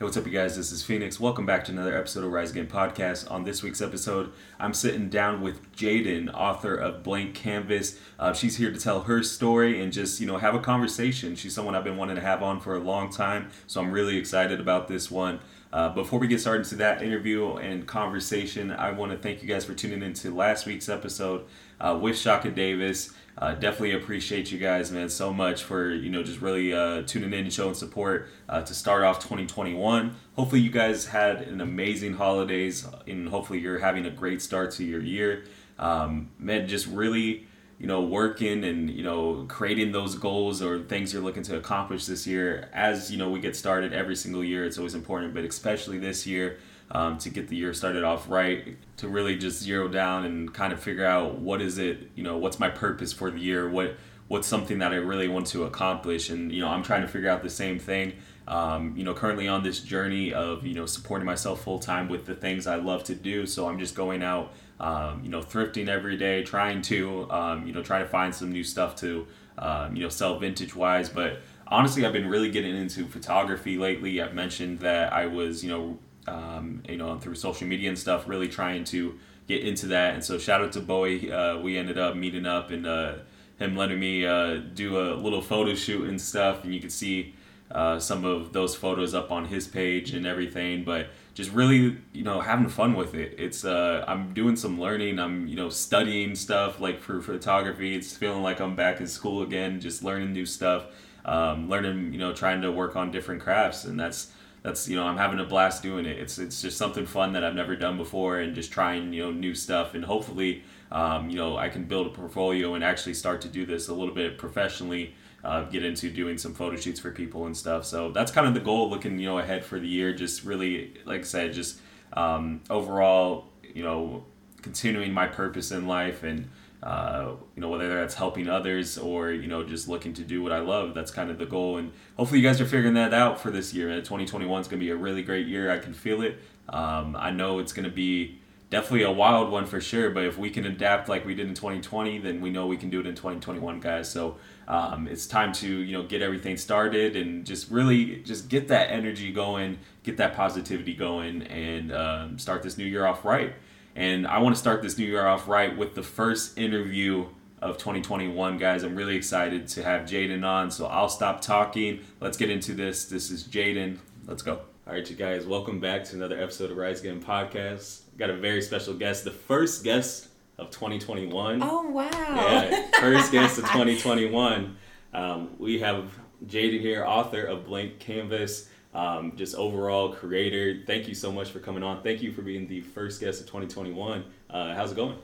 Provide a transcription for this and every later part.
Hey, what's up, you guys? This is Phoenix. Welcome back to another episode of Rise Again podcast. On this week's episode, I'm sitting down with Jaidin, author of Blank Canvas. Uh, she's here to tell her story and just, you know, have a conversation. She's someone I've been wanting to have on for a long time, so I'm really excited about this one. Uh, before we get started to that interview and conversation, I want to thank you guys for tuning into last week's episode uh, with Shaka Davis. Uh, definitely appreciate you guys, man, so much for you know just really uh, tuning in and showing support uh, to start off 2021. Hopefully, you guys had an amazing holidays, and hopefully, you're having a great start to your year. Um, man, just really you know working and you know creating those goals or things you're looking to accomplish this year. As you know, we get started every single year. It's always important, but especially this year um, to get the year started off right, to really just zero down and kind of figure out what is it, you know, what's my purpose for the year, what what's something that I really want to accomplish, and you know, I'm trying to figure out the same thing. Um, you know, currently on this journey of you know supporting myself full time with the things I love to do. So I'm just going out, um, you know, thrifting every day, trying to, um, you know, try to find some new stuff to, um, you know, sell vintage wise. But honestly, I've been really getting into photography lately. I've mentioned that I was, you know, um, you know, through social media and stuff, really trying to get into that. And so shout out to Bowie. Uh, we ended up meeting up and uh, him letting me uh, do a little photo shoot and stuff. And you can see uh, some of those photos up on his page and everything. But just really, you know, having fun with it. It's uh, I'm doing some learning. I'm you know studying stuff like for photography. It's feeling like I'm back in school again, just learning new stuff. Um, learning, you know, trying to work on different crafts, and that's that's you know I'm having a blast doing it. It's it's just something fun that I've never done before, and just trying you know new stuff, and hopefully um, you know I can build a portfolio and actually start to do this a little bit professionally. Uh, get into doing some photo shoots for people and stuff. So that's kind of the goal, looking you know ahead for the year. Just really, like I said, just um, overall, you know, continuing my purpose in life and uh, you know whether that's helping others or you know just looking to do what I love. That's kind of the goal, and hopefully you guys are figuring that out for this year. 2021 is going to be a really great year. I can feel it. Um, I know it's going to be definitely a wild one for sure. But if we can adapt like we did in 2020, then we know we can do it in 2021, guys. So um, it's time to you know get everything started and just really just get that energy going, get that positivity going, and um, start this new year off right. And I want to start this new year off right with the first interview of 2021, guys. I'm really excited to have Jaidin on. So I'll stop talking. Let's get into this. This is Jaidin. Let's go. All right, you guys, welcome back to another episode of Rise Again podcast. Got a very special guest, the first guest of 2021. Oh, wow. Yeah, first guest of 2021. Um, we have Jaidin here, author of Blank Canvas um, just overall creator. Thank you so much for coming on. Thank you for being the first guest of 2021. Uh, how's it going?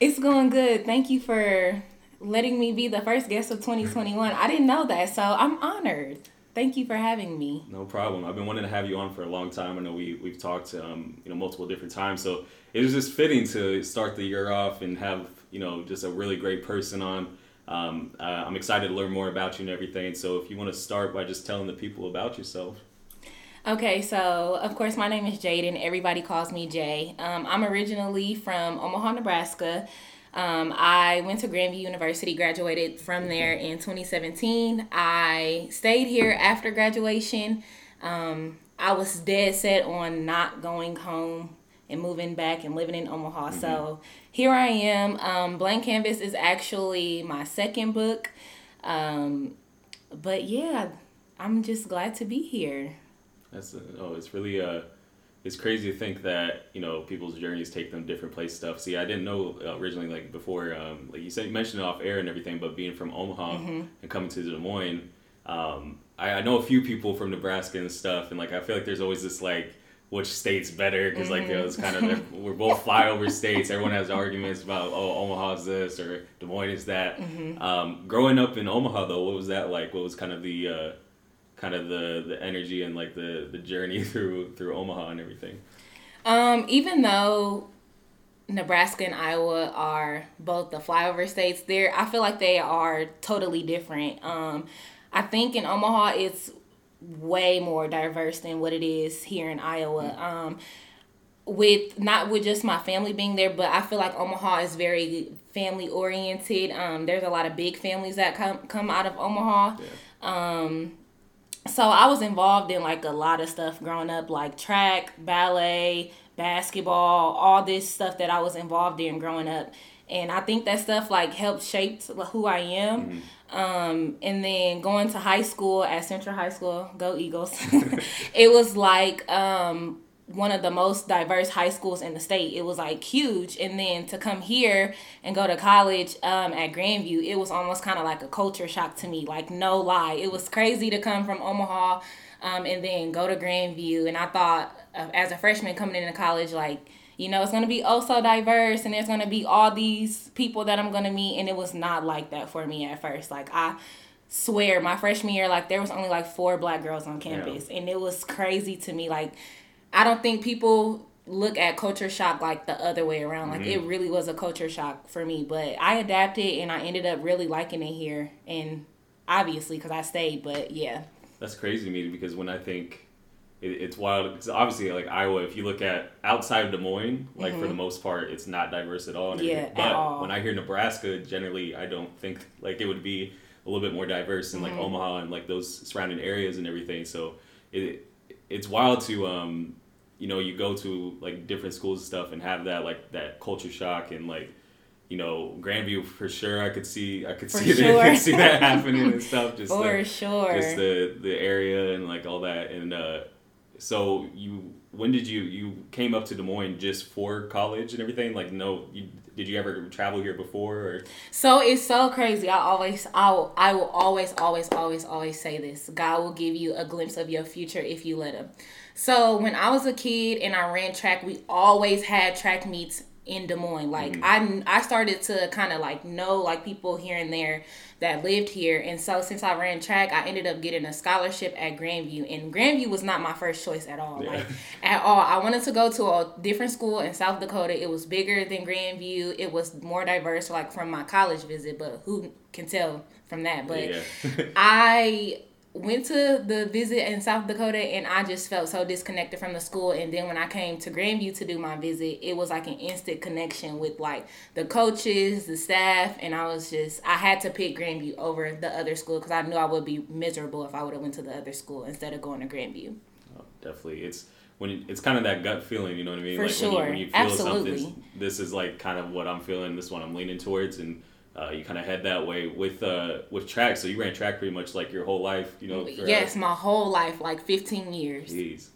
It's going good. Thank you for letting me be the first guest of 2021. I didn't know that, so I'm honored. Thank you for having me. No problem. I've been wanting to have you on for a long time. I know we we've talked um, you know multiple different times, so it was just fitting to start the year off and have you know just a really great person on. Um, uh, I'm excited to learn more about you and everything. So if you want to start by just telling the people about yourself. Okay, so of course my name is Jaidin. Everybody calls me Jay. Um, I'm originally from Omaha, Nebraska. Um, I went to Grandview University, graduated from there in 2017. I stayed here after graduation. Um, I was dead set on not going home and moving back and living in Omaha. Mm-hmm. So here I am. Um, Blank Canvas is actually my second book. Um, but yeah, I'm just glad to be here. That's oh, it's really uh, it's crazy to think that you know people's journeys take them different place stuff. See, I didn't know uh, originally like before, um, like you said, you mentioned it off air and everything, but being from Omaha mm-hmm. and coming to Des Moines, um, I, I know a few people from Nebraska and stuff, and like I feel like there's always this like which state's better because mm-hmm. like it was kind of we're both flyover states. Everyone has arguments about oh Omaha's this or Des Moines is that. Mm-hmm. Um, growing up in Omaha though, what was that like? What was kind of the uh, kind of the the energy and like the the journey through through Omaha and everything? Um, even though Nebraska and Iowa are both the flyover states, there I feel like they are totally different. Um, I think in Omaha it's way more diverse than what it is here in Iowa. Mm. Um, with not with just my family being there, but I feel like Omaha is very family oriented. Um, there's a lot of big families that come come out of Omaha. Yeah. Um, so I was involved in like a lot of stuff growing up, like track, ballet, basketball, all this stuff that I was involved in growing up. And I think that stuff like helped shape who I am. Mm-hmm. Um, and then going to high school at Central High School, go Eagles. it was like um, one of the most diverse high schools in the state. It was like huge. And then to come here and go to college um, at Grandview, it was almost kind of like a culture shock to me. Like, no lie. It was crazy to come from Omaha um, and then go to Grandview. And I thought, uh, as a freshman coming into college, like, you know, it's going to be oh so diverse and there's going to be all these people that I'm going to meet. And it was not like that for me at first. Like, I swear my freshman year, like, there was only like four black girls on campus. Yeah. And it was crazy to me. Like, I don't think people look at culture shock like the other way around. Like mm-hmm. it really was a culture shock for me, but I adapted and I ended up really liking it here and obviously cuz I stayed, but yeah. That's crazy to me because when I think it, it's wild because obviously like Iowa if you look at outside of Des Moines, like mm-hmm. for the mm-hmm. most part it's not diverse at all. Yeah, but at all. when I hear Nebraska, generally I don't think like it would be a little bit more diverse in like mm-hmm. Omaha and like those surrounding areas and everything. So it it's wild to um you know you go to like different schools and stuff and have that like that culture shock and like you know Grandview for sure I could see I could for see sure. that, could see that happening and stuff just for like, sure just the the area and like all that and uh so you when did you you came up to Des Moines just for college and everything like no you did you ever travel here before or? so it's so crazy i always i will, I will always always always always say this god will give you a glimpse of your future if you let him so when I was a kid and I ran track, we always had track meets in Des Moines. Like mm-hmm. I I started to kind of like know like people here and there that lived here. And so since I ran track, I ended up getting a scholarship at Grandview. And Grandview was not my first choice at all. Yeah. Like at all. I wanted to go to a different school in South Dakota. It was bigger than Grandview. It was more diverse like from my college visit, but who can tell from that? But yeah. I went to the visit in South Dakota and I just felt so disconnected from the school. And then when I came to Grandview to do my visit it was like an instant connection with like the coaches the staff. And I was just I had to pick Grandview over the other school because I knew I would be miserable if I would have went to the other school instead of going to Grandview. Oh, definitely. It's when you, it's kind of that gut feeling you know what I mean? For like sure. when you, when you feel Absolutely. something this is like kind of what I'm feeling this one I'm leaning towards. And uh, you kind of head that way with uh, with track. So you ran track pretty much like your whole life, you know. For, yes, my whole life, like fifteen years. Jeez,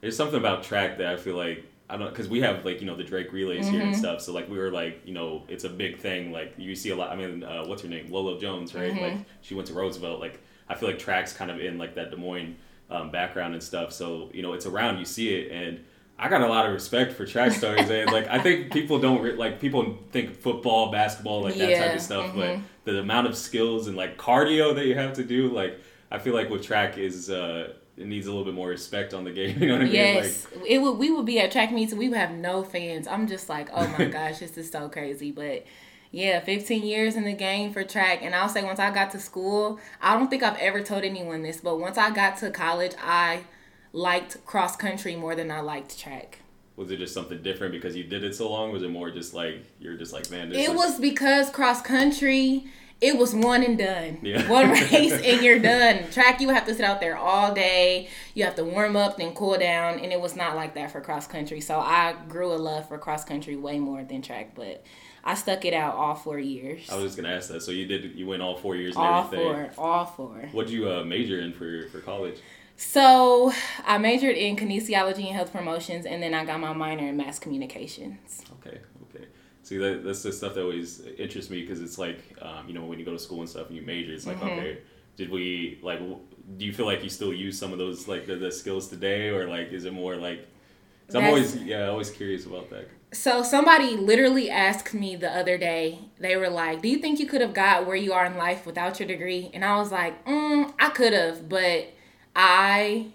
there's something about track that I feel like I don't because we have like you know the Drake relays mm-hmm. here and mm-hmm. stuff. So like we were like you know it's a big thing. Like you see a lot. I mean, uh, what's her name? Lolo Jones, right? Mm-hmm. Like she went to Roosevelt. Like I feel like track's kind of in like that Des Moines um, background and stuff. So you know it's around. You see it and I got a lot of respect for track stars, and like I think people don't re- like people think football, basketball, like that yeah, type of stuff, mm-hmm. but the amount of skills and like cardio that you have to do, like I feel like with track is uh it needs a little bit more respect on the game. You know what I mean? Yes, like, it would. We would be at track meets, and we would have no fans. I'm just like, oh my gosh, this is so crazy, but. Yeah, 15 years in the game for track. And I'll say once I got to school, I don't think I've ever told anyone this, but once I got to college, I liked cross country more than I liked track. Was it just something different because you did it so long? Was it more just like you're just like man? it was because cross country. It was one and done. Yeah. One race and you're done. Track, you have to sit out there all day. You have to warm up, then cool down, and it was not like that for cross country. So I grew a love for cross country way more than track, but I stuck it out all four years. I was just gonna ask that. So you did you went all four years? all everything. four, all four. What did you uh, major in for for college? So I majored in kinesiology and health promotions, and then I got my minor in mass communications. Okay, okay. See, that, that's the stuff that always interests me because it's like, um, you know, when you go to school and stuff and you major, it's like, mm-hmm. okay, did we like? Do you feel like you still use some of those like the, the skills today, or like is it more like? i I'm always yeah, always curious about that. So somebody literally asked me the other day. They were like, "Do you think you could have got where you are in life without your degree?" And I was like, mm, "I could have, but." I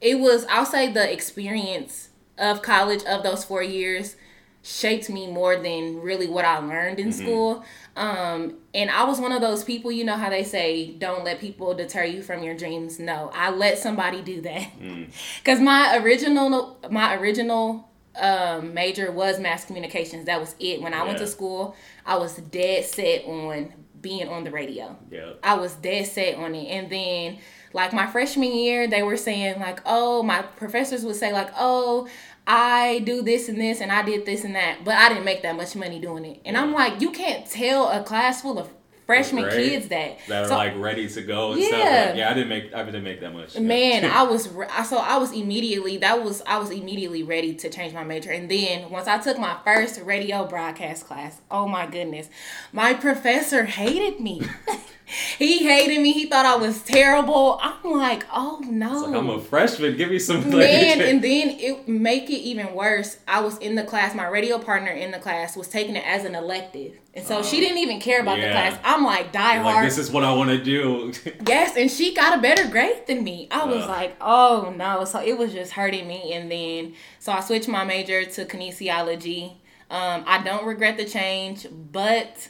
it was I'll say the experience of college of those four years shaped me more than really what I learned in mm-hmm. school. Um, and I was one of those people, you know how they say, don't let people deter you from your dreams. No, I let somebody do that. Because mm. my original, my original um, major was mass communications. That was it. When I yeah. went to school, I was dead set on being on the radio. Yeah. I was dead set on it. And then Like my freshman year, they were saying like, "Oh, my professors would say like, "Oh, I do this and this and I did this and that, but I didn't make that much money doing it." And I'm like, "You can't tell a class full of freshman Right. kids that that are like ready to go and Yeah. stuff. Like, yeah, I didn't make I didn't make that much. Man, I was re- I so I was immediately that was I was immediately ready to change my major, and then once I took my first radio broadcast class, oh my goodness, my professor hated me. he hated me. He thought I was terrible. I'm like, oh no. Like, I'm a freshman. Give me some. Like, Man, and then it make it even worse. I was in the class. My radio partner in the class was taking it as an elective, and so she didn't even care about yeah. the class. I'm like die You're hard. like this is what I want to do. Yes, and she got a better grade than me. I was Ugh. like, oh no. So it was just hurting me. And then, so I switched my major to kinesiology. Um, I don't regret the change, but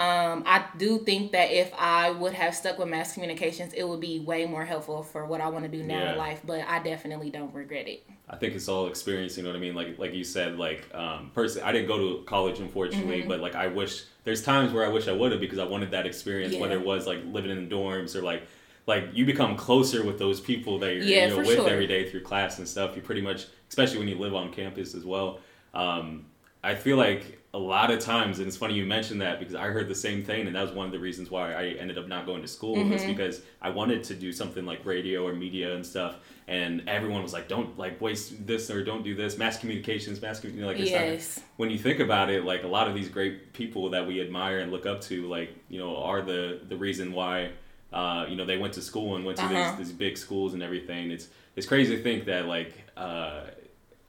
um, I do think that if I would have stuck with mass communications, it would be way more helpful for what I want to do now Yeah. in life. But I definitely don't regret it. I think it's all experience. You know what I mean? Like like you said, like um, personally, I didn't go to college unfortunately, Mm-hmm. but like I wish there's times where I wish I would have because I wanted that experience. Yeah. Whether it was like living in the dorms or like like you become closer with those people that you're, Yeah, you're for with sure. every day through class and stuff. You pretty much, especially when you live on campus as well. Um, I feel like a lot of times, and it's funny you mentioned that because I heard the same thing, and that was one of the reasons why I ended up not going to school was Mm-hmm. because I wanted to do something like radio or media and stuff, and everyone was like, "Don't like waste this or don't do this." Mass communications, mass communications, like not- Yes. when you think about it, like a lot of these great people that we admire and look up to, like you know, are the the reason why uh, you know they went to school and went to Uh-huh. these, these big schools and everything. It's it's crazy to think that like uh,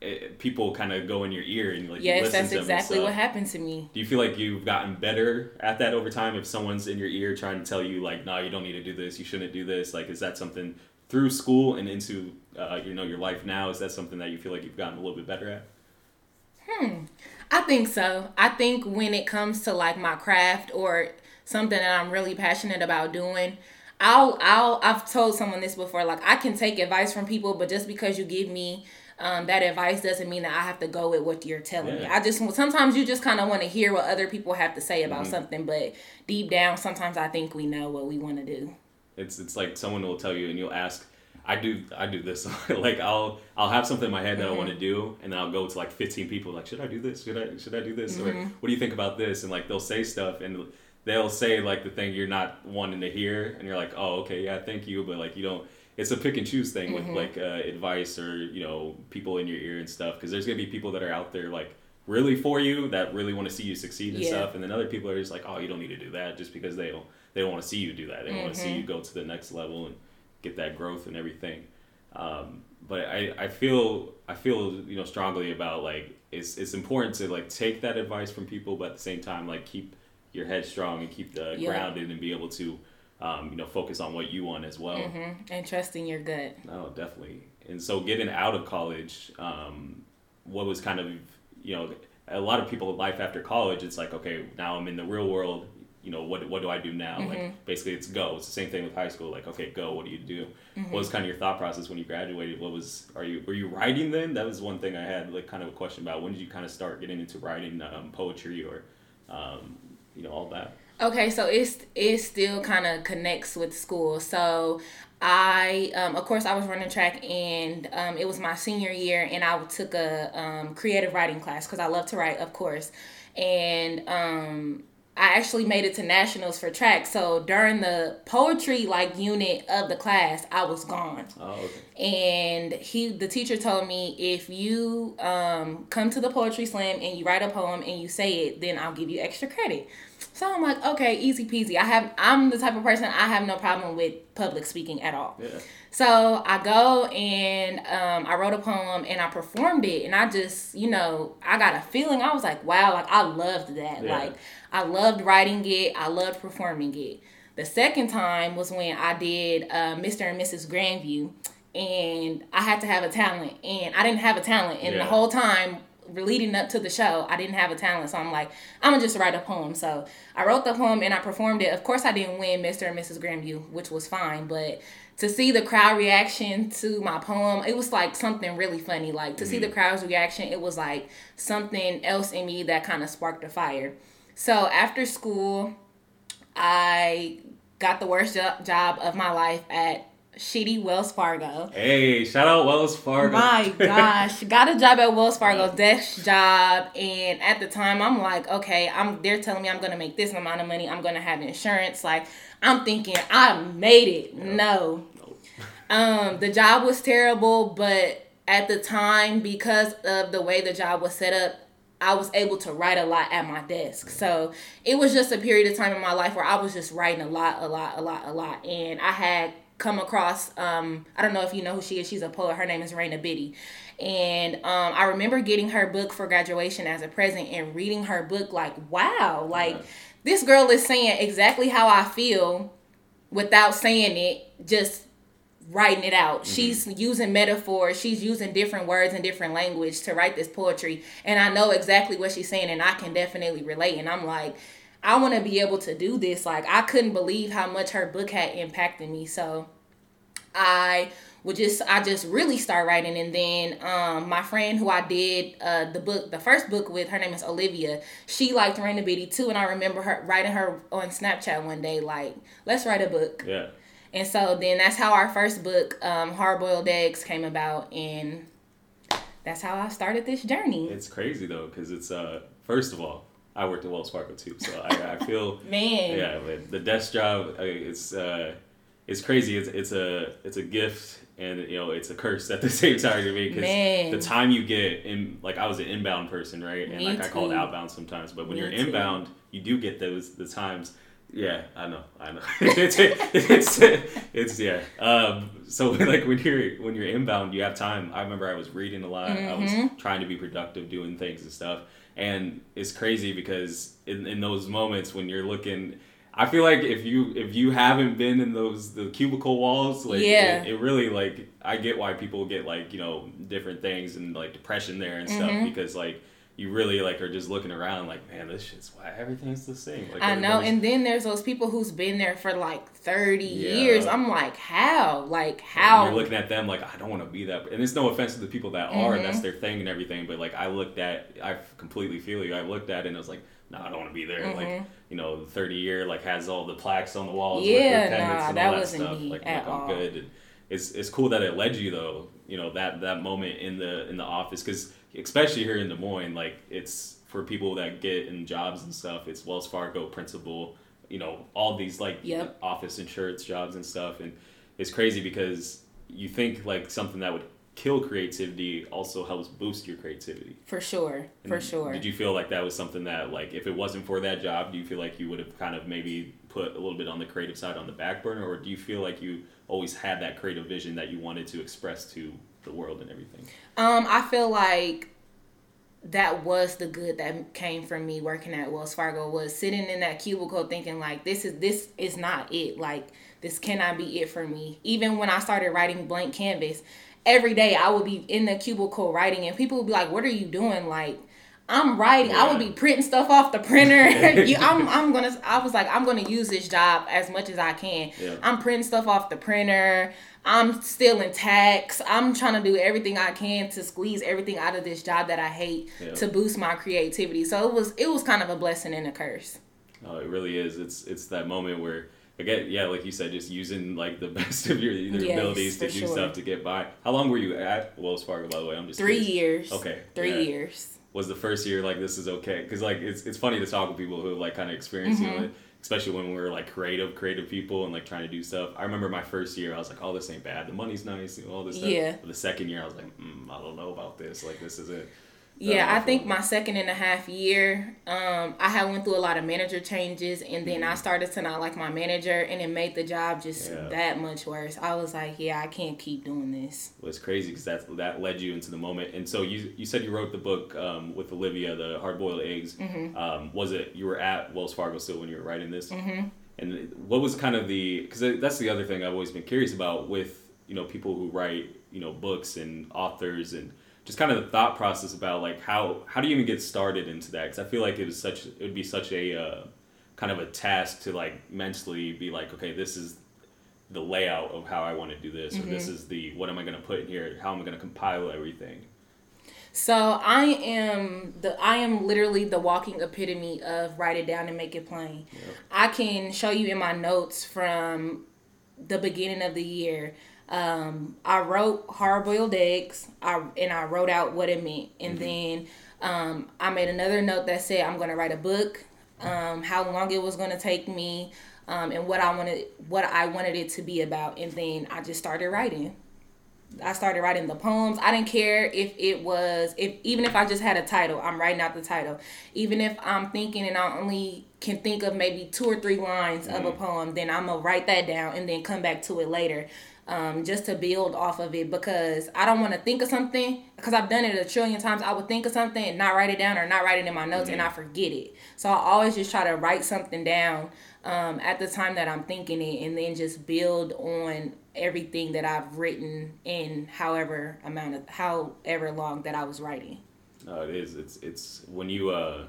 it, people kind of go in your ear and like you Yes, listen that's to them exactly what happened to me. Do you feel like you've gotten better at that over time? If someone's in your ear trying to tell you like, "No, you don't need to do this. You shouldn't do this." Like, is that something through school and into uh, you know your life now? Is that something that you feel like you've gotten a little bit better at? Hmm, I think so. I think when it comes to like my craft or something that I'm really passionate about doing, I'll I'll I've told someone this before. Like I can take advice from people, but just because you give me um, that advice doesn't mean that I have to go with what you're telling me. I just sometimes you just kind of want to hear what other people have to say about mm-hmm. something, but deep down, sometimes I think we know what we want to do. It's it's like someone will tell you and you'll ask. I do I do this like I'll I'll have something in my head that I want to mm-hmm. do and then I'll go to like 15 people like should I do this should I should I do this or mm-hmm. what do you think about this and like they'll say stuff and they'll say like the thing you're not wanting to hear and you're like oh okay yeah thank you but like you don't it's a pick and choose thing with like uh, advice or you know people in your ear and stuff because there's gonna be people that are out there like really for you that really want to see you succeed and Yeah. stuff and then other people are just like oh you don't need to do that just because they don't they don't want to see you do that they want to see you go to the next level and get that growth and everything. Um, but I, I feel I feel you know strongly about like it's it's important to like take that advice from people but at the same time like keep your head strong and keep the Yeah. grounded and be able to um, you know focus on what you want as well And trusting your gut. no, definitely. And so getting out of college, um, what was kind of, you know, a lot of people life after college, it's like, okay, now I'm in the real world. You know, what what do I do now? Like basically it's go. It's the same thing with high school. Like, okay, go, what do you do? What was kind of your thought process when you graduated? What was are you were you writing then? That was one thing I had like kind of a question about. When did you kind of start getting into writing um, poetry or um, you know, all that? Okay, so it's it still kind of connects with school. So I, um, of course, I was running track, and um, it was my senior year, and I took a um, creative writing class because I love to write, of course, and um, I actually made it to nationals for track. So during the poetry like unit of the class, I was gone Oh, okay. and he the teacher told me if you um, come to the poetry slam and you write a poem and you say it then i'll give you extra credit so i'm like okay easy peasy i have i'm the type of person i have no problem with public speaking at all Yeah. so I go and um, I wrote a poem and I performed it and I just you know I got a feeling I was like wow like I loved that Yeah. like I loved writing it I loved performing it. The second time was when I did uh, Mr. and Mrs. Grandview and I had to have a talent and I didn't have a talent and the whole time leading up to the show I didn't have a talent so I'm like I'm gonna just write a poem so I wrote the poem and I performed it of course I didn't win Mr. and Mrs. Grandview which was fine but to see the crowd reaction to my poem it was like something really funny like to see the crowd's reaction it was like something else in me that kind of sparked a fire so after school I got the worst job of my life at shitty Wells Fargo. Hey, shout out Wells Fargo. My gosh, got a job at Wells Fargo, desk job, and at the time I'm like, okay, I'm they're telling me I'm gonna make this amount of money, I'm gonna have insurance. Like I'm thinking I made it. No. Um, the job was terrible, but at the time, because of the way the job was set up, I was able to write a lot at my desk. So it was just a period of time in my life where I was just writing a lot, a lot, a lot, a lot. And I had come across um I don't know if you know who she is. She's a poet. Her name is Raina Biddy. And um I remember getting her book for graduation as a present and reading her book like, wow, like this girl is saying exactly how I feel without saying it, just writing it out. Mm-hmm. She's using metaphors, she's using different words and different language to write this poetry. And I know exactly what she's saying and I can definitely relate. And I'm like, I want to be able to do this. Like I couldn't believe how much her book had impacted me. So I would just I just really start writing and then um my friend who I did uh the book the first book with her name is Olivia she liked Raina Biddy too and I remember her writing her on Snapchat one day like let's write a book yeah and so then that's how our first book um Hard Boiled Eggs came about and that's how I started this journey it's crazy though because it's uh first of all I worked at Wells Fargo too, so I, I feel man. Yeah, the desk job. It's uh, it's crazy. It's it's a it's a gift and you know it's a curse at the same time to me because the time you get in like I was an inbound person, right? And me like too. I called outbound sometimes, but when Me you're too. inbound, you do get those the times. Yeah, I know, I know. it's, it's it's yeah. Um, so like when you're when you're inbound, you have time. I remember I was reading a lot. I was Mhm. trying to be productive, doing things and stuff. And it's crazy because in, in those moments when you're looking, I feel like if you if you haven't been in those the cubicle walls, like Yeah. it, it really like I get why people get like you know different things and like depression there and stuff Mhm. because like you really like are just looking around like man this shit's why everything's the same. Like, I know, and then there's those people who's been there for like 30 Yeah. years. I'm like, how? Like, And how? You're looking at them like I don't want to be that, and it's no offense to the people that are, and that's their thing and everything. But like I looked at, I completely feel you. I looked at it and I was like, no, I don't want to be there. Like Mhm. you know, 30 year like has all the plaques on the walls. Yeah, with nah, and that all that wasn't stuff. me Like, at like I'm all. good. And it's it's cool that it led you though. You know that that moment in the in the office because especially here in Des Moines, like it's for people that get in jobs and stuff. It's Wells Fargo principal. You know all these like Yep. office insurance jobs and stuff and it's crazy because you think like something that would kill creativity also helps boost your creativity. For sure. For sure. Did you feel like that was something that like if it wasn't for that job, do you feel like you would have kind of maybe put a little bit on the creative side on the back burner or do you feel like you always had that creative vision that you wanted to express to the world and everything? Um, I feel like that was the good that came from me working at Wells Fargo was sitting in that cubicle thinking like this is this is not it. Like this cannot be it for me. Even when I started writing blank canvas, every day I would be in the cubicle writing and people would be like, What are you doing? Like I'm writing. I would be printing stuff off the printer. you, I'm, I'm gonna. I was like, I'm gonna use this job as much as I can. Yeah. I'm printing stuff off the printer. I'm still in tax. I'm trying to do everything I can to squeeze everything out of this job that I hate Yeah. to boost my creativity. So it was, it was kind of a blessing and a curse. Oh, it really is. It's it's that moment where again, yeah, like you said, just using like the best of your, your Yes, abilities to do sure. stuff to get by. How long were you at Wells Fargo, by the way? I'm just Three curious. years. Okay, Three yeah. years. Was the first year like this is okay. Because like it's it's funny to talk with people who like kind of experiencing Mm-hmm. it especially when we're like creative creative people and like trying to do stuff. I remember my first year i was like oh this ain't bad. The money's nice all this stuff. Yeah. but the second year i was like mm, i don't know about this. Like this is it Yeah, I think my second and a half year, um, I had went through a lot of manager changes, and then I started to not like my manager, and it made the job just Yeah. that much worse. I was like, yeah, I can't keep doing this. was crazy because that that led you into the moment and so you you said you wrote the book um, with olivia the hard boiled eggs Mm-hmm. um, was it you were at wells fargo still when you were writing this Mm-hmm. And what was kind of the because that's the other thing I've always been curious about with you know people who write you know books and authors and just kind of the thought process about like how how do you even get started into that because I feel like it was such it would be such a uh, kind of a task to like mentally be like okay this is the layout of how I want to do this or this is the what am I going to put in here how am I going to compile everything So I am the I am literally the walking epitome of write it down and make it plain. I can show you in my notes from the beginning of the year. Um, I wrote hard boiled eggs. I and I wrote out what it meant, and then um, I made another note that said I'm going to write a book. Um, how long it was going to take me, um, and what I wanted what I wanted it to be about, and then I just started writing. I started writing the poems. I didn't care if it was if even if I just had a title, I'm writing out the title. Even if I'm thinking and I only can think of maybe two or three lines mm-hmm. of a poem, then I'm gonna write that down and then come back to it later. Um, just to build off of it because I don't want to think of something because I've done it a trillion times. I would think of something and not write it down or not write it in my notes mm-hmm. and I forget it. So I always just try to write something down um, at the time that I'm thinking it and then just build on everything that I've written in however amount of however long that I was writing. No, it is. It's it's when you uh,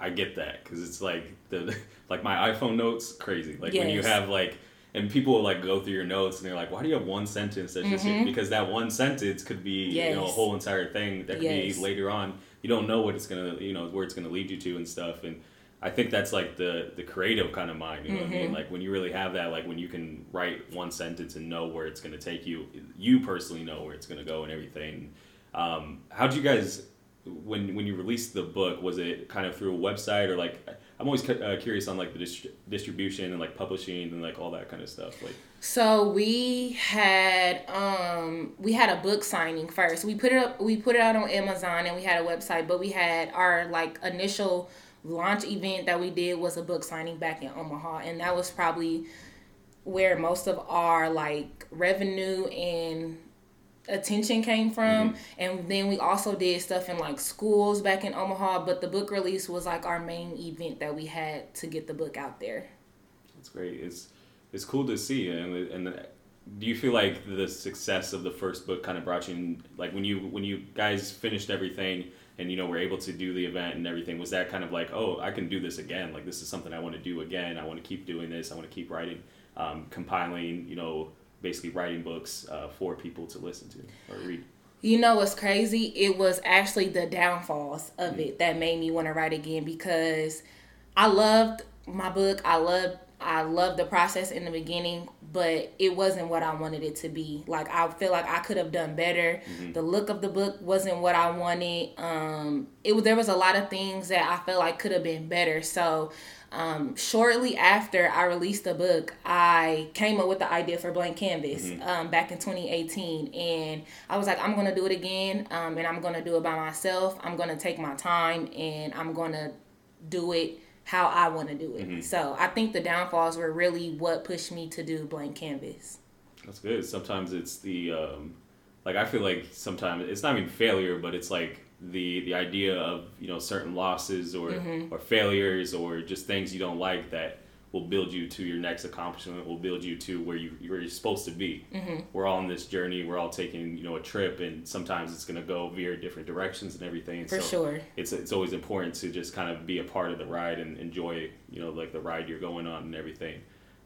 I get that because it's like the like my iPhone notes crazy. Like yes. when you have like and people will like go through your notes and they're like, why do you have one sentence that's just mm-hmm. because that one sentence could be yes. you know a whole entire thing that could yes. be later on. You don't know what it's gonna you know where it's gonna lead you to and stuff and I think that's like the the creative kind of mind. You know mm-hmm. what I mean? Mm-hmm. Like when you really have that, like when you can write one sentence and know where it's going to take you. You personally know where it's going to go and everything. Um, how do you guys when when you released the book? Was it kind of through a website or like? I'm always uh, curious on like the dist- distribution and like publishing and like all that kind of stuff. Like. So we had um we had a book signing first. We put it up. We put it out on Amazon and we had a website, but we had our like initial launch event that we did was a book signing back in Omaha, and that was probably where most of our like revenue and attention came from. Mm-hmm. and then we also did stuff in like schools back in Omaha. But the book release was like our main event that we had to get the book out there. That's great. It's it's cool to see. And and do you feel like the success of the first book kind of brought you in, like when you when you guys finished everything and you know we're able to do the event and everything was that kind of like oh i can do this again. Like this is something i want to do again. I want to keep doing this. I want to keep writing um, compiling you know basically writing books uh, for people to listen to or read you know what's crazy it was actually the downfalls of mm-hmm. it that made me want to write again because i loved my book i loved I loved the process in the beginning, but it wasn't what I wanted it to be. Like I feel like I could have done better. Mm-hmm. The look of the book wasn't what I wanted. Um, it was there was a lot of things that I felt like could have been better. So um, shortly after I released the book, I came up with the idea for Blank Canvas mm-hmm. um, back in 2018. And I was like, I'm going to do it again. Um, and I'm going to do it by myself. I'm going to take my time and I'm going to do it how I want to do it. Mm-hmm. So I think the downfalls were really what pushed me to do blank canvas. That's good. Sometimes it's the um, like I feel like sometimes it's not even failure, but it's like the the idea of you know certain losses or mm-hmm. or failures or just things you don't like that will build you to your next accomplishment will build you to where you where you're supposed to be. Mm-hmm. we're all on this journey. We're all taking you know a trip and sometimes it's going to go veer different directions and everything. For so sure. it's it's always important to just kind of be a part of the ride and enjoy you know like the ride you're going on and everything.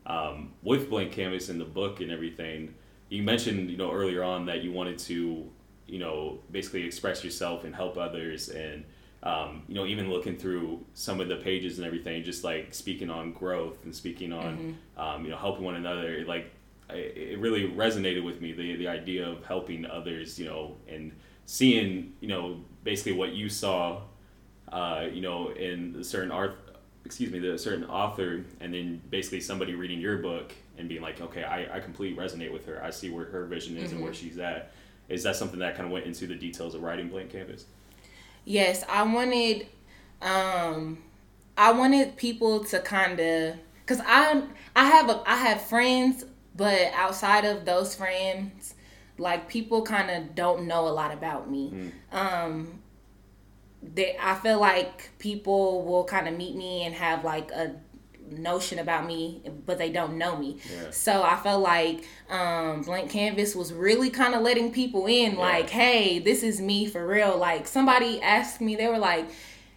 Um, with blank canvas in the book and everything you mentioned you know earlier on that you wanted to you know basically express yourself and help others and um, you know, even looking through some of the pages and everything, just like speaking on growth and speaking on, mm-hmm. um, you know, helping one another, it, like it really resonated with me the the idea of helping others, you know, and seeing, you know, basically what you saw, uh, you know, in certain art, excuse me, the certain author, and then basically somebody reading your book and being like, okay, I, I completely resonate with her. I see where her vision is mm-hmm. and where mm-hmm. she's at. Is that something that kind of went into the details of writing Blank Canvas? yes, I wanted um I wanted people to kind of cuz I I have a I have friends, but outside of those friends, like people kind of don't know a lot about me. Mm. Um they I feel like people will kind of meet me and have like a notion about me, but they don't know me. Yeah. So I felt like um, Blank Canvas was really kind of letting people in, yeah. like, hey, this is me for real. Like somebody asked me, they were like,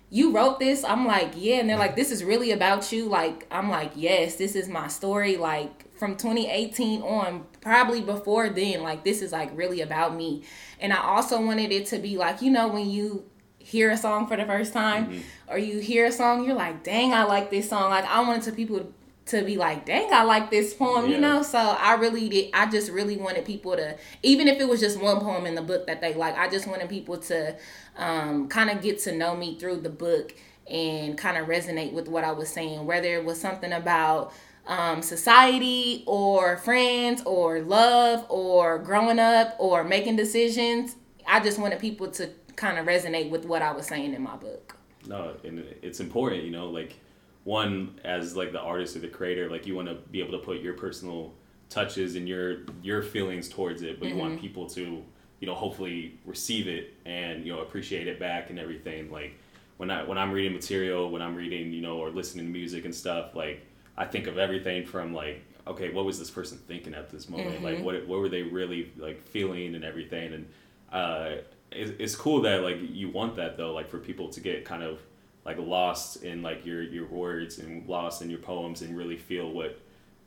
you wrote this? I'm like, yeah. And they're like, this is really about you. Like, I'm like, yes, this is my story. Like from 2018 on, probably before then, like this is like really about me. And I also wanted it to be like, you know, when you hear a song for the first time mm-hmm. or you hear a song you're like dang i like this song like i wanted to people to be like, dang, I like this poem, yeah. you know? So I really did, I just really wanted people to, even if it was just one poem in the book that they like, I just wanted people to um, kind of get to know me through the book and kind of resonate with what I was saying, whether it was something about um, society or friends or love or growing up or making decisions. I just wanted people to kind of resonate with what I was saying in my book. No, and it's important, you know, like one as like the artist or the creator, like you want to be able to put your personal touches and your your feelings towards it, but mm-hmm. you want mm-hmm. people to you know hopefully receive it and you know appreciate it back and everything. Like when I when I'm reading material, when I'm reading you know or listening to music and stuff, like I think of everything from like okay, what was this person thinking at this moment? Mm-hmm. Like what what were they really like feeling and everything and uh, it's, it's cool that like you want that though like for people to get kind of like lost in like your your words and lost in your poems and really feel what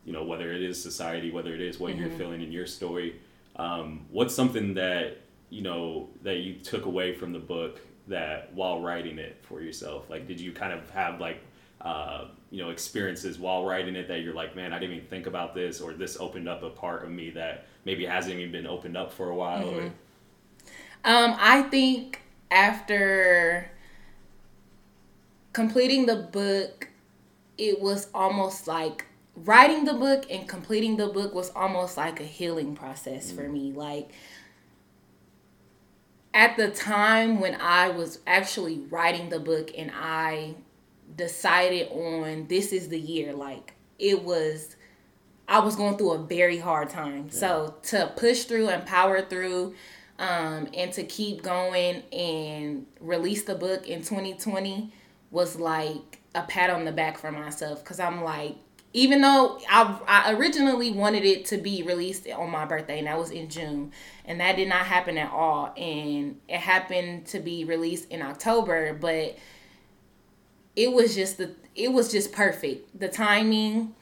you know whether it is society whether it is what mm-hmm. you're feeling in your story um, what's something that you know that you took away from the book that while writing it for yourself like did you kind of have like uh, you know experiences while writing it that you're like man i didn't even think about this or this opened up a part of me that maybe hasn't even been opened up for a while mm-hmm. or um, I think after completing the book, it was almost like writing the book and completing the book was almost like a healing process for me. Like at the time when I was actually writing the book and I decided on this is the year, like it was I was going through a very hard time. Yeah. So to push through and power through um, and to keep going and release the book in 2020 was like a pat on the back for myself because I'm like, even though I, I originally wanted it to be released on my birthday, and that was in June, and that did not happen at all, and it happened to be released in October, but it was just the it was just perfect. The timing,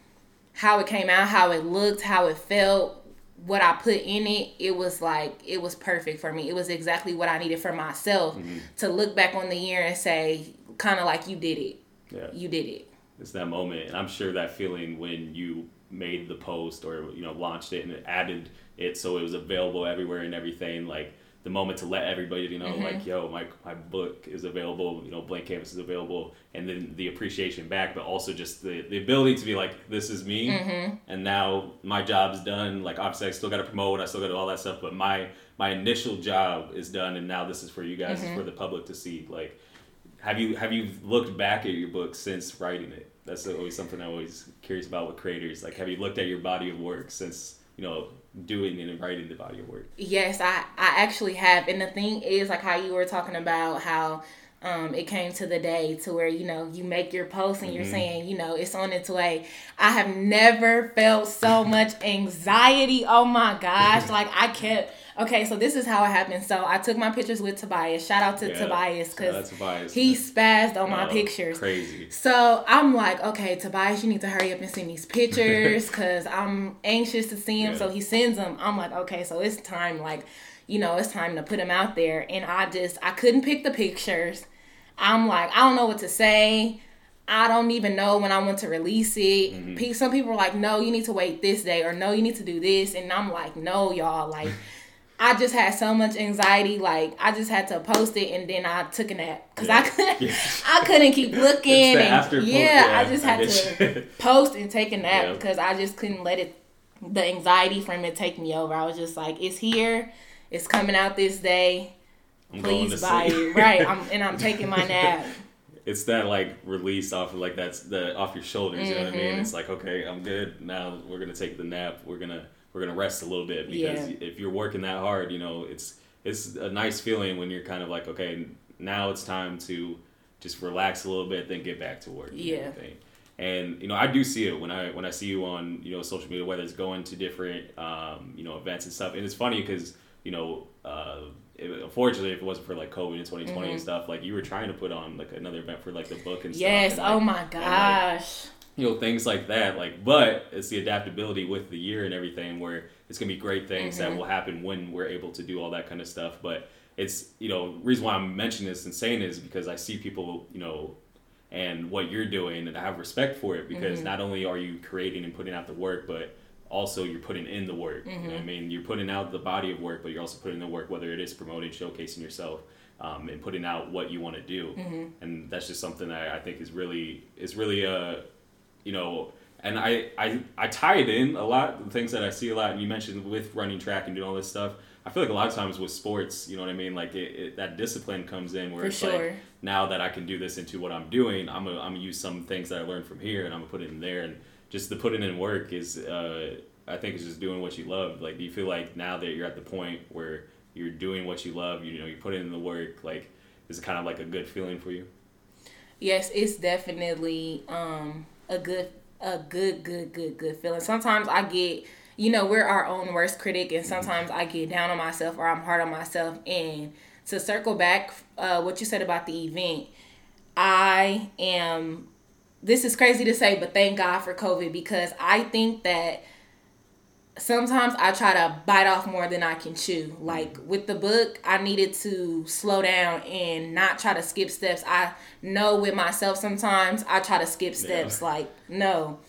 how it came out, how it looked, how it felt, what I put in it, it was like it was perfect for me. It was exactly what I needed for myself mm-hmm. to look back on the year and say, kind of like you did it. Yeah, you did it. It's that moment, and I'm sure that feeling when you made the post or you know launched it and it added it so it was available everywhere and everything. Like the moment to let everybody you know mm-hmm. like yo my, my book is available you know blank canvas is available and then the appreciation back but also just the, the ability to be like this is me mm-hmm. and now my job's done like obviously i still got to promote i still got to do all that stuff but my my initial job is done and now this is for you guys mm-hmm. for the public to see like have you have you looked back at your book since writing it that's always something i'm always curious about with creators like have you looked at your body of work since you know doing and writing the body of work. Yes, I I actually have, and the thing is like how you were talking about how um, it came to the day to where you know you make your post and you're mm-hmm. saying you know it's on its way i have never felt so much anxiety oh my gosh like i kept Okay, so this is how it happened. So I took my pictures with Tobias. Shout out to yeah, Tobias because he spazzed on my pictures. Crazy. So I'm like, okay, Tobias, you need to hurry up and send these pictures because I'm anxious to see him. Yeah. So he sends them. I'm like, okay, so it's time. Like, you know, it's time to put him out there. And I just, I couldn't pick the pictures. I'm like, I don't know what to say. I don't even know when I want to release it. Mm-hmm. Some people are like, no, you need to wait this day, or no, you need to do this. And I'm like, no, y'all, like. I just had so much anxiety. Like I just had to post it, and then I took a nap because yeah. I couldn't. Yeah. I couldn't keep looking. And, yeah, yeah, I just had to post and take a nap because I just couldn't let it. The anxiety from it take me over. I was just like, it's here. It's coming out this day. I'm Please buy it. Right. I'm, and I'm taking my nap. It's that like release off of like that's the off your shoulders. Mm-hmm. You know what I mean? Mm-hmm. It's like okay, I'm good now. We're gonna take the nap. We're gonna we're gonna rest a little bit because yeah. if you're working that hard, you know, it's it's a nice feeling when you're kind of like, okay, now it's time to just relax a little bit, then get back to work. yeah. And you know, I do see it when I when I see you on you know social media, whether it's going to different um, you know events and stuff. And it's funny because you know, uh, unfortunately, if it wasn't for like COVID and 2020 mm-hmm. and stuff, like you were trying to put on like another event for like the book and yes, stuff. Yes. Oh my gosh you know things like that like but it's the adaptability with the year and everything where it's gonna be great things mm-hmm. that will happen when we're able to do all that kind of stuff but it's you know reason why i'm mentioning this and saying is because i see people you know and what you're doing and I have respect for it because Mm-hmm. not only are you creating and putting out the work but also you're putting in the work you know I mean you're putting out the body of work but you're also putting in the work whether it is promoting showcasing yourself um, and putting out what you want to do and that's just something that I think is really is really uh you know and I, I I tie it in a lot the things that I see a lot and you mentioned with running track and doing all this stuff I feel like a lot of times with sports you know what I mean? Like it, it, that discipline comes in where For it's sure. like now that I can do this into what I'm doing I'm gonna, I'm gonna use some things that I learned from here and I'm gonna put it in there. And just the putting in work is uh, I think it's just doing what you love. Like do you feel like now that you're at the point where you're doing what you love you know you put in the work like is it kind of like a good feeling for you? Yes, it's definitely um a good a good good good good feeling. Sometimes I get you know, we're our own worst critic and sometimes I get down on myself or I'm hard on myself and to circle back uh what you said about the event, I am this is crazy to say, but thank God for COVID because I think that sometimes I try to bite off more than I can chew. Like with the book, I needed to slow down and not try to skip steps. I know with myself sometimes I try to skip steps. Like, no.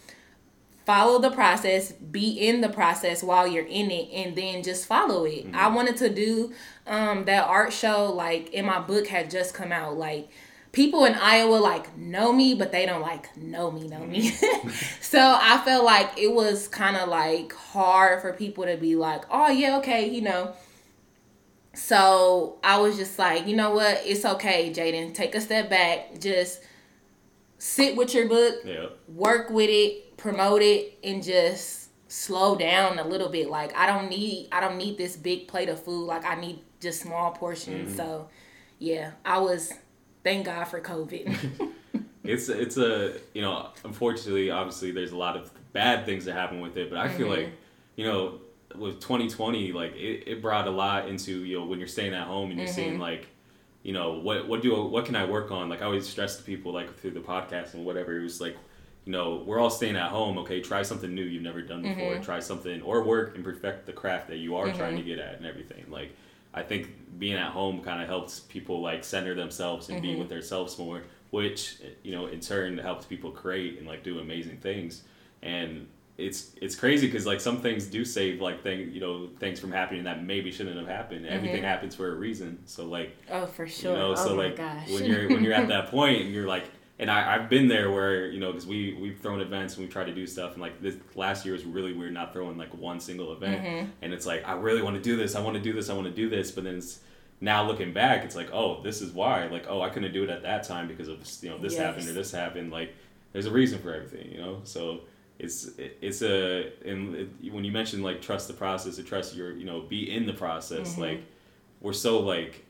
Follow the process, be in the process while you're in it, and then just follow it. I wanted to do um, that art show, like, and my book had just come out. Like, people in Iowa like know me, but they don't like know me, know me. Mm-hmm. so I felt like it was kind of like hard for people to be like, oh yeah, okay, you know. So I was just like, you know what? It's okay, Jaidin. Take a step back. Just sit with your book, yeah work with it, promote it, and just slow down a little bit. Like I don't need I don't need this big plate of food. Like I need just small portions. Mm-hmm. So yeah, I was thank God for COVID. it's it's a you know unfortunately obviously there's a lot of bad things that happen with it but i feel Mm-hmm. like you know with 2020 like it, it brought a lot into you know when you're staying at home and you're seeing Mm-hmm. like you know what what do what can i work on like i always stress to people like through the podcast and whatever it was like you know we're all staying at home okay try something new you've never done before Mm-hmm. try something or work and perfect the craft that you are trying to get at and everything like i think being at home kind of helps people like center themselves and Mm-hmm. be with themselves more which you know in turn helps people create and like do amazing things and it's it's crazy because like some things do save like thing you know things from happening that maybe shouldn't have happened everything happens for a reason so like oh, for sure. you know oh so my like gosh. when you're when you're at that point and you're like and I, I've been there where you know because we we've thrown events and we've tried to do stuff. And like this last year was really weird not throwing like one single event. Mm-hmm. and it's like I really want to do this. I want to do this. I want to do this. But then it's now looking back it's like oh this is why. Like oh I couldn't do it at that time because of you know this happened or this happened. Like there's a reason for everything you know? So it's it's a and it, when you mention like trust the process or trust your you know be in the process Mm-hmm. like we're so like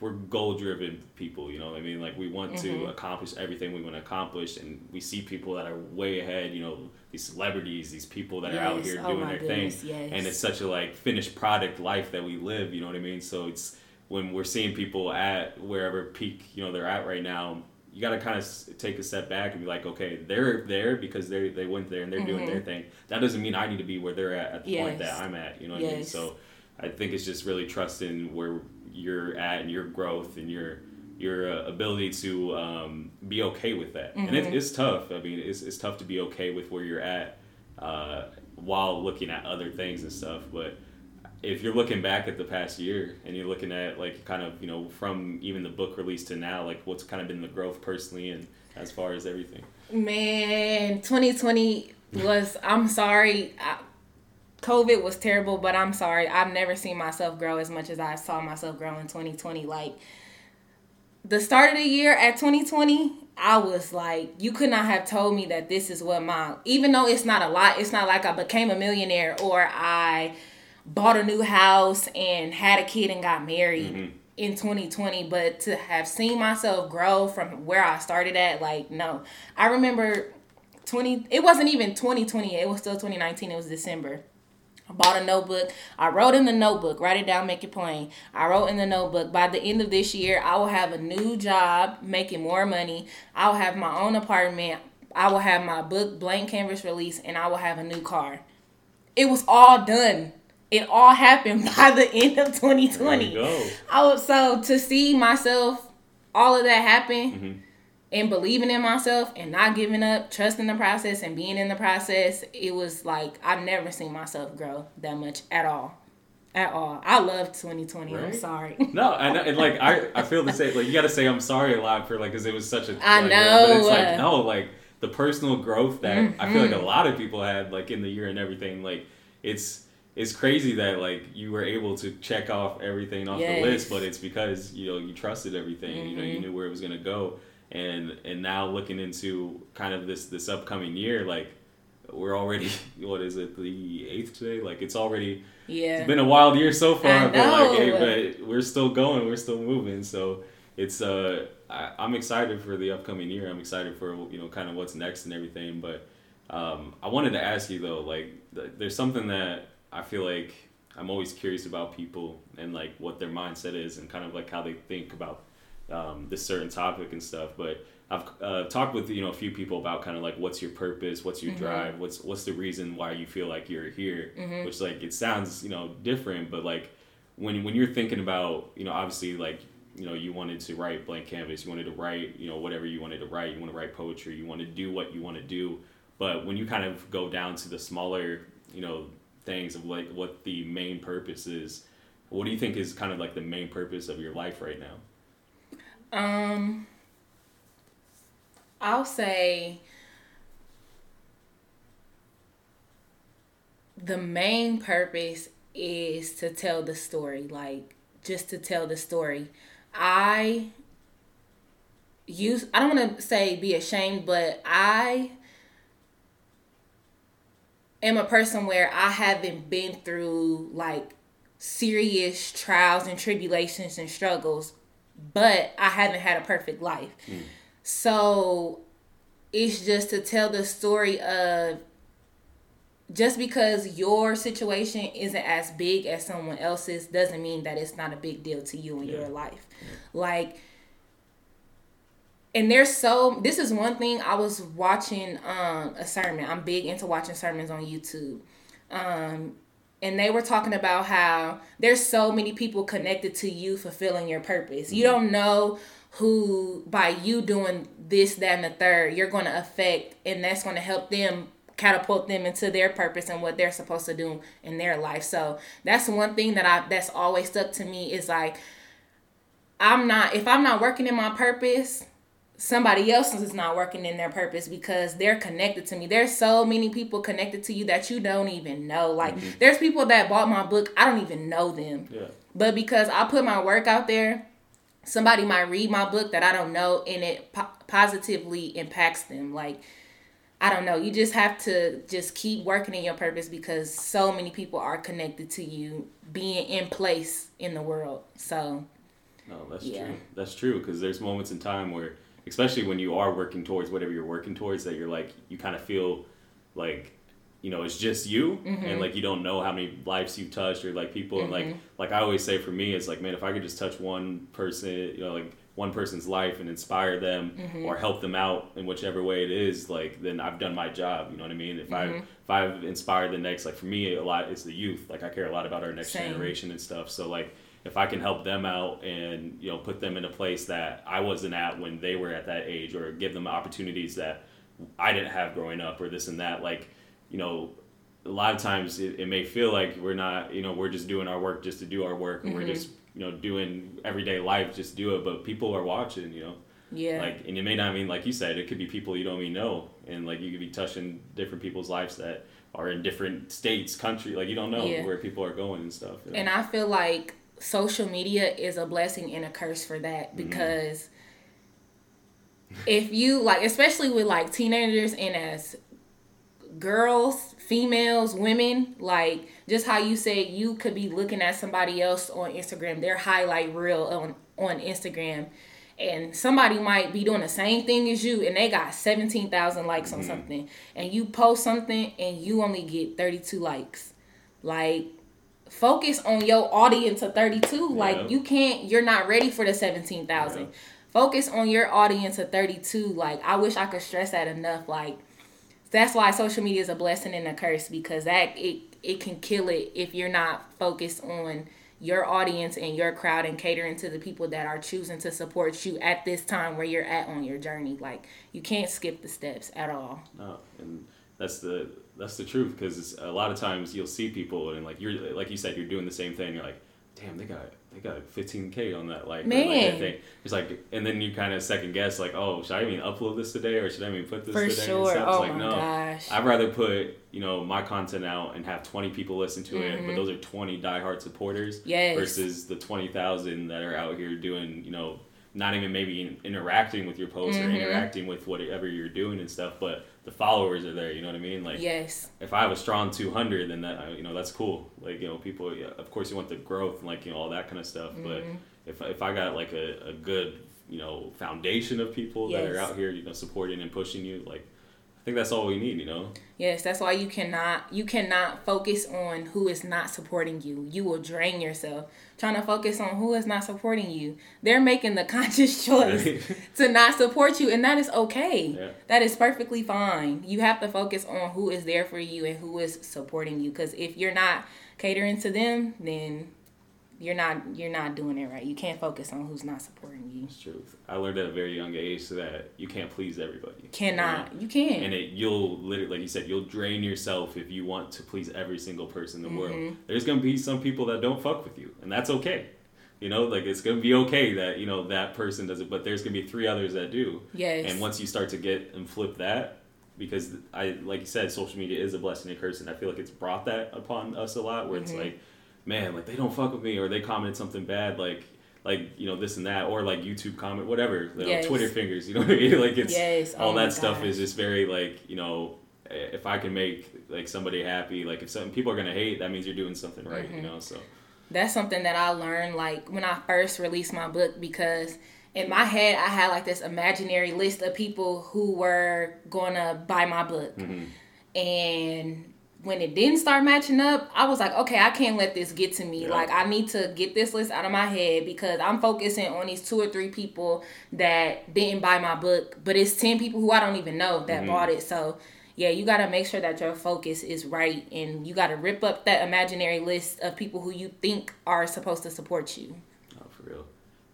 we're goal driven people you know what i mean like we want to Mm-hmm. accomplish everything we want to accomplish and we see people that are way ahead you know these celebrities these people that are out here Oh doing their goodness, thing yes. and it's such a like finished product life that we live you know what i mean so it's when we're seeing people at wherever peak you know they're at right now you got to kind of take a step back and be like okay they're there because they they went there and they're doing their thing that doesn't mean i need to be where they're at at the point Mm-hmm. That i'm at you know what i mean Yes. so i think it's just really trusting where you're at and your growth and your your uh, ability to um, be okay with that and Mm-hmm. it, it's tough i mean it's, it's tough to be okay with where you're at uh, while looking at other things and stuff but if you're looking back at the past year and you're looking at like kind of you know from even the book release to now like what's kind of been the growth personally and as far as everything Man, 2020 was, I'm sorry. I, COVID was terrible, but I'm sorry. I've never seen myself grow as much as I saw myself grow in 2020. Like, the start of the year at 2020, I was like, you could not have told me that this is what my, even though it's not a lot, it's not like I became a millionaire or I bought a new house and had a kid and got married mm-hmm. in 2020 but to have seen myself grow from where i started at like no i remember 20 it wasn't even 2020 it was still 2019 it was december I bought a notebook. I wrote in the notebook, write it down, make it plain. I wrote in the notebook, by the end of this year, I will have a new job, making more money. I will have my own apartment. I will have my book, Blank Canvas release, and I will have a new car. It was all done. It all happened by the end of 2020. There you go. I was so to see myself, all of that happen. Mm-hmm. And believing in myself and not giving up, trusting the process and being in the process, it was like I've never seen myself grow that much at all. At all. I love 2020. Right? I'm sorry. No, I know, and like I, I feel the same. Like you got to say I'm sorry a lot for like because it was such a. I like, know. But it's like no, like the personal growth that mm-hmm. I feel like a mm-hmm. lot of people had like in the year and everything. Like it's it's crazy that like you were able to check off everything off yes. the list, but it's because you know you trusted everything. Mm-hmm. You know you mm-hmm. knew where it was gonna go, and and now looking into kind of this this upcoming year, like we're already what is it the eighth today? Like it's already yeah. It's been a wild year so far, but like hey, but we're still going, we're still moving. So it's uh I, am excited for the upcoming year. I'm excited for you know kind of what's next and everything. But um, I wanted to ask you though, like th- there's something that I feel like I'm always curious about people and like what their mindset is and kind of like how they think about um, this certain topic and stuff. But I've uh, talked with you know a few people about kind of like what's your purpose, what's your mm-hmm. drive, what's what's the reason why you feel like you're here. Mm-hmm. Which like it sounds you know different, but like when when you're thinking about you know obviously like you know you wanted to write blank canvas, you wanted to write you know whatever you wanted to write, you want to write poetry, you want to do what you want to do. But when you kind of go down to the smaller you know things of like what the main purpose is, what do you think is kind of like the main purpose of your life right now? Um I'll say the main purpose is to tell the story, like just to tell the story. I use I don't want to say be ashamed, but I am a person where I haven't been through like serious trials and tribulations and struggles, but I haven't had a perfect life. Mm. So it's just to tell the story of just because your situation isn't as big as someone else's doesn't mean that it's not a big deal to you in yeah. your life. Yeah. Like and there's so this is one thing I was watching um a sermon. I'm big into watching sermons on YouTube. Um and they were talking about how there's so many people connected to you fulfilling your purpose. Mm-hmm. You don't know who by you doing this, that, and the third, you're going to affect, and that's going to help them catapult them into their purpose and what they're supposed to do in their life. So that's one thing that I that's always stuck to me is like I'm not if I'm not working in my purpose, somebody else is not working in their purpose because they're connected to me. There's so many people connected to you that you don't even know. Like mm-hmm. there's people that bought my book, I don't even know them. Yeah. But because I put my work out there, somebody might read my book that I don't know and it po- positively impacts them. Like, I don't know. You just have to just keep working in your purpose because so many people are connected to you being in place in the world. So, no, that's yeah. true. That's true because there's moments in time where, especially when you are working towards whatever you're working towards, that you're like, you kind of feel like you know it's just you mm-hmm. and like you don't know how many lives you've touched or like people mm-hmm. and like mm-hmm. like i always say for me it's like man if i could just touch one person you know like one person's life and inspire them mm-hmm. or help them out in whichever way it is like then i've done my job you know what i mean if i mm-hmm. if i've inspired the next like for me a lot is the youth like i care a lot about our next Same. generation and stuff so like if i can help them out and you know put them in a place that i wasn't at when they were at that age or give them opportunities that i didn't have growing up or this and that like you know, a lot of times it, it may feel like we're not, you know, we're just doing our work just to do our work, and mm-hmm. we're just, you know, doing everyday life just do it. But people are watching, you know. Yeah. Like, and you may not mean like you said, it could be people you don't even know, and like you could be touching different people's lives that are in different states, country. Like you don't know yeah. where people are going and stuff. You know? And I feel like social media is a blessing and a curse for that mm-hmm. because. Mm-hmm. if you like especially with like teenagers and as girls, females, women, like just how you said you could be looking at somebody else on Instagram, their highlight reel on on Instagram, and somebody might be doing the same thing as you, and they got seventeen thousand likes mm-hmm. on something, and you post something and you only get thirty two likes, like. Focus on your audience of 32. Yeah. Like you can't you're not ready for the 17,000. Yeah. Focus on your audience of 32. Like I wish I could stress that enough like that's why social media is a blessing and a curse because that it it can kill it if you're not focused on your audience and your crowd and catering to the people that are choosing to support you at this time where you're at on your journey. Like you can't skip the steps at all. No, and that's the that's the truth because a lot of times you'll see people and like you're like you said you're doing the same thing. You're like, damn, they got they got 15k on that like man. Like that thing. It's like, and then you kind of second guess like, oh, should I even upload this today or should I even put this For today? sure. And oh like, my no, gosh. I'd rather put you know my content out and have 20 people listen to it, but Mhm. those are 20 diehard supporters Yes. versus the 20,000 that are out here doing you know not even maybe interacting with your post or Mhm. interacting with whatever you're doing and stuff, but the followers are there. You know what I mean? Like yes. if I have a strong 200, then that you know that's cool. Like you know, people, yeah, of course, you want the growth and like you know all that kind of stuff. But Mhm. if if I got like a, a good you know foundation of people that are out here, you know, supporting and pushing you, like think that's all we need. You know, Yes, that's why you cannot you cannot focus on who is not supporting you. You will drain yourself trying to focus on who is not supporting you. They're making the conscious choice to not support you and that is okay. Yeah. That is perfectly fine. You have to focus on who is there for you and who is supporting you cuz if you're not catering to them, then you're not you're not doing it right. You can't focus on who's not supporting you. it's truth. I learned at a very young age that you can't please everybody. you know? Cannot. You can't. And it, you'll literally, like you said, you'll drain yourself if you want to please every single person in the world. Mm-hmm. There's gonna be some people that don't fuck with you, and that's okay. You know, like it's gonna be okay that you know that person does it, but there's gonna be three others that do. Yes. And once you start to get and flip that, because I, like you said, social media is a blessing and a curse, and I feel like it's brought that upon us a lot, where it's Mm-hmm. like, man, like they don't fuck with me, or they commented something bad, like. Like you know this and that, or like YouTube comment, whatever. You know, Yes. Twitter fingers, you know what I mean? Like it's Yes. Oh all my that stuff gosh. is just very like you know if i can make like somebody happy like if some people are gonna hate that means you're doing something right Mm-hmm. you know so that's something that I learned like when I first released my book because in my head I had like this imaginary list of people who were gonna buy my book. And when it didn't start matching up, I was like, okay, I can't let this get to me. Yeah. Like I need to get this list out of my head because I'm focusing on these two or three people that didn't buy my book, but it's 10 people who I don't even know that mm-hmm. bought it. So yeah, you got to make sure that your focus is right and you got to rip up that imaginary list of people who you think are supposed to support you. oh, for real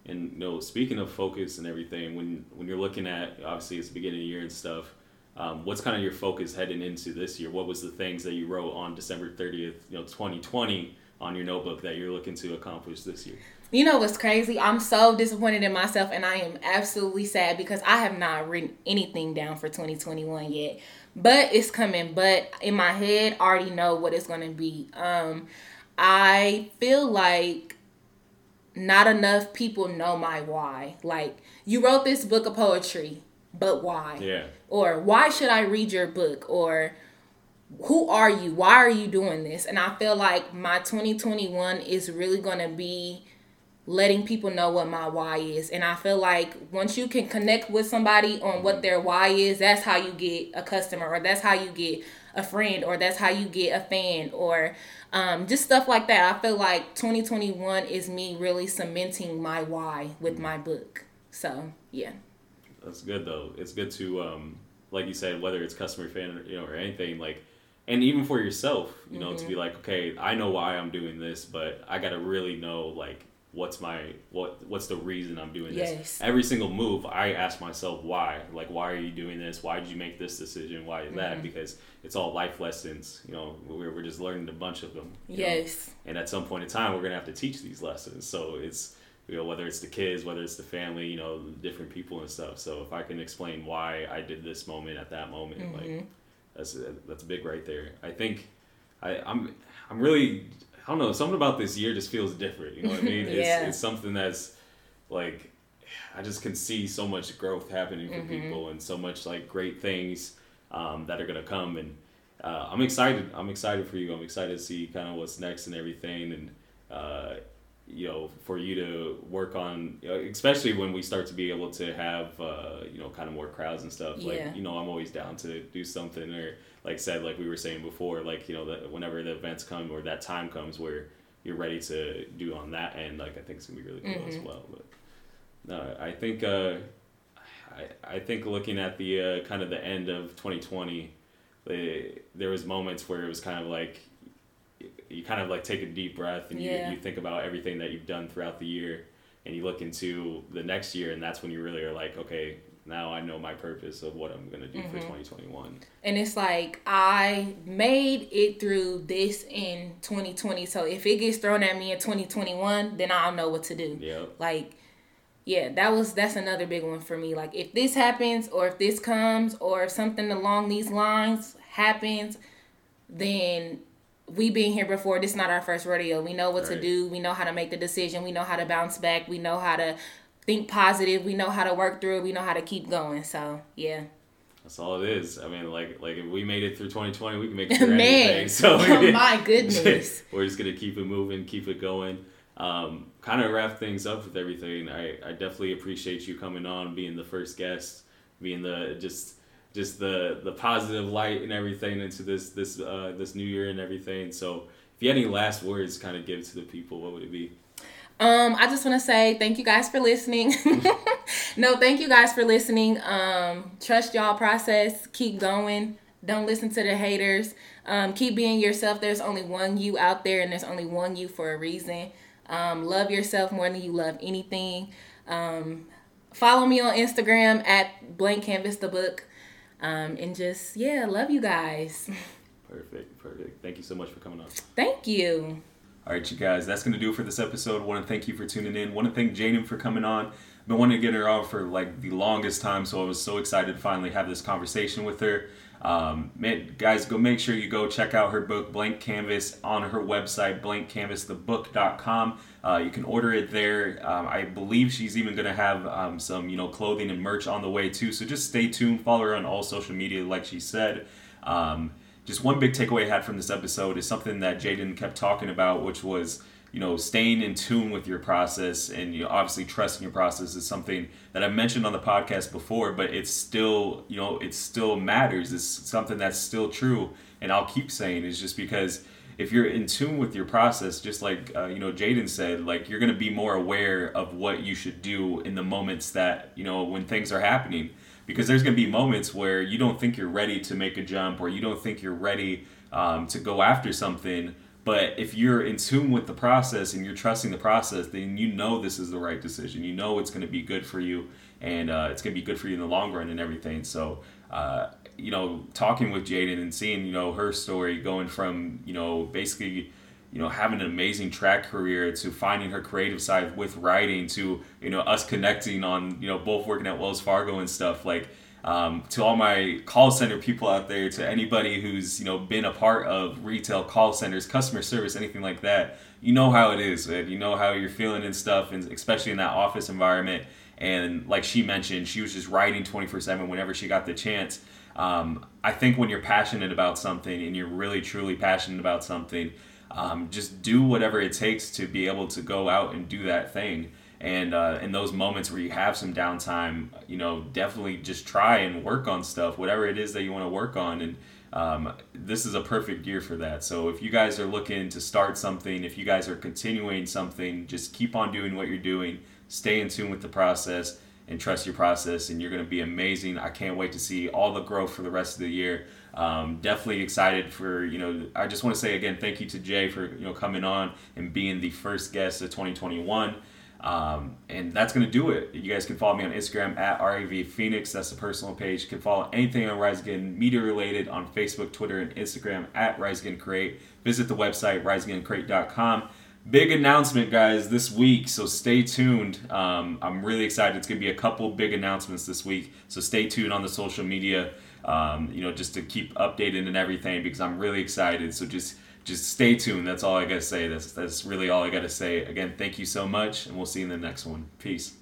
and you know speaking of focus and everything when when you're looking at obviously it's the beginning of the year and stuff um, what's kind of your focus heading into this year what was the things that you wrote on december 30th you know 2020 on your notebook that you're looking to accomplish this year You know what's crazy? I'm so disappointed in myself and I am absolutely sad because I have not written anything down for 2021 yet. But it's coming. But in my head, I already know what it's going to be. Um I feel like not enough people know my why. Like you wrote this book of poetry, but why? yeah or why should I read your book or who are you? Why are you doing this? And I feel like my 2021 is really going to be letting people know what my why is. And I feel like once you can connect with somebody on what their why is, that's how you get a customer or that's how you get a friend or that's how you get a fan or um, just stuff like that. I feel like 2021 is me really cementing my why with my book. So, yeah. That's good though. It's good to, um, like you said, whether it's customer fan or, you know or anything like, and even for yourself, you know, Mm-hmm. to be like, okay, I know why I'm doing this, but I gotta really know like what's my what what's the reason I'm doing this. Every single move, I ask myself why. Like, why are you doing this? Why did you make this decision? Why Mm-hmm. that? Because it's all life lessons. You know, we're we're just learning a bunch of them. you know? Yes. and at some point in time we're gonna have to teach these lessons so it's you know whether it's the kids whether it's the family you know different people and stuff so if i can explain why i did this moment at that moment Mm-hmm. like that's that's big right there i think i i'm i'm really i don't know something about this year just feels different you know what i mean Yeah. it's, it's something that's like i just can see so much growth happening Mm-hmm. for people and so much like great things um, that are gonna come and uh, I'm excited. I'm excited for you. I'm excited to see kind of what's next and everything, and uh, you know, for you to work on, especially when we start to be able to have, uh, you know, kind of more crowds and stuff. Yeah. Like, you know, I'm always down to do something, or like said, like we were saying before, like you know, that whenever the events come or that time comes where you're ready to do on that end, like I think it's gonna be really cool as well. But no, I think. Uh, I, I think looking at the uh, kind of the end of 2020, the, there was moments where it was kind of like, you you kind of like take a deep breath and Yeah. you, you think about everything that you've done throughout the year and you look into the next year and that's when you really are like okay now i know my purpose of what i'm going to do Mm-hmm. for 2021 And it's like I made it through this in 2020. So if it gets thrown at me in 2021, then I'll know what to do. yep Like, yeah, that was that's another big one for me. Like if this happens or if this comes or if something along these lines happens, then we been here before. This is not our first rodeo. We know what to do. We know how to make the decision. We know how to bounce back. We know how to think positive. We know how to work through it. We know how to keep going. So yeah. that's all it is i mean like like if we made it through 2020 we can make it through Man, anything so oh my goodness. we're just gonna keep it moving, keep it going. Um, kind of wrap things up with everything. I, I definitely appreciate you coming on, being the first guest, being the just just the the positive light and everything into this this uh, this new year and everything. So if you had any last words, kind of give to the people, what would it be? Um, I just want to say thank you guys for listening. no, thank you guys for listening. Um, trust y'all process. Keep going. Don't listen to the haters. Um, keep being yourself. There's only one you out there, and there's only one you for a reason. Um, love yourself more than you love anything. Um, follow me on Instagram at blank canvas the book. Um, and just yeah, love you guys. Perfect, perfect. Thank you so much for coming on. Thank you. All right, you guys, that's going to do it for this episode. want to thank you for tuning in. want to thank Jaidin for coming on. Been wanting to get her on for like the longest time, so I was so excited to finally have this conversation with her. Um, man, guys, go make sure you go check out her book, Blank Canvas, on her website, blankcanvasthebook.com. Uh, you can order it there. Um, I believe she's even going to have um, some, you know, clothing and merch on the way too. So just stay tuned. Follow her on all social media, like she said. Um, just one big takeaway I had from this episode is something that Jaidin kept talking about, which was you know staying in tune with your process and you know, obviously trusting your process is something that I mentioned on the podcast before, but it's still you know it still matters. It's something that's still true, and I'll keep saying is just because if you're in tune with your process, just like uh, you know Jaidin said, like you're gonna be more aware of what you should do in the moments that you know when things are happening. Because there's to be moments where you don't think you're ready to make a jump or you don't think you're ready um, to go after something. But if you're in tune with the process and you're trusting the process then you know this is the right decision. You know it's going to be good for you and uh, it's going to be good for you in the long run and everything. So uh, you know talking with Jaidin and seeing you know her story going from you know basically you know having an amazing track career to finding her creative side with writing to you know us connecting on you know both working at Wells Fargo and stuff like um, to all my call center people out there to anybody who's you know been a part of retail call centers customer service anything like that you know how it is man. you know how you're feeling and stuff and especially in that office environment and like she mentioned she was just writing 24-7 whenever she got the chance um, i think when you're passionate about something and you're really truly passionate about something um, just do whatever it takes to be able to go out and do that thing. And uh, in those moments where you have some downtime, you know, definitely just try and work on stuff, whatever it is that you want to work on. And um, this is a perfect year for that. So if you guys are looking to start something, if you guys are continuing something, just keep on doing what you're doing. Stay in tune with the process and trust your process, and you're going to be amazing. I can't wait to see all the growth for the rest of the year. Um, definitely excited for you know. I just want to say again, thank you to Jay for you know coming on and being the first guest of 2021. Um, and that's going to do it. You guys can follow me on Instagram at RAV Phoenix. That's the personal page. You can follow anything on Rise Again media related on Facebook, Twitter, and Instagram at Rise Again Create. Visit the website, riseagaincreate.com. Big announcement, guys, this week. So stay tuned. Um, I'm really excited. It's going to be a couple big announcements this week. So stay tuned on the social media, um, you know, just to keep updated and everything because I'm really excited. So just just stay tuned. That's all I got to say. That's, that's really all I got to say. Again, thank you so much, and we'll see you in the next one. Peace.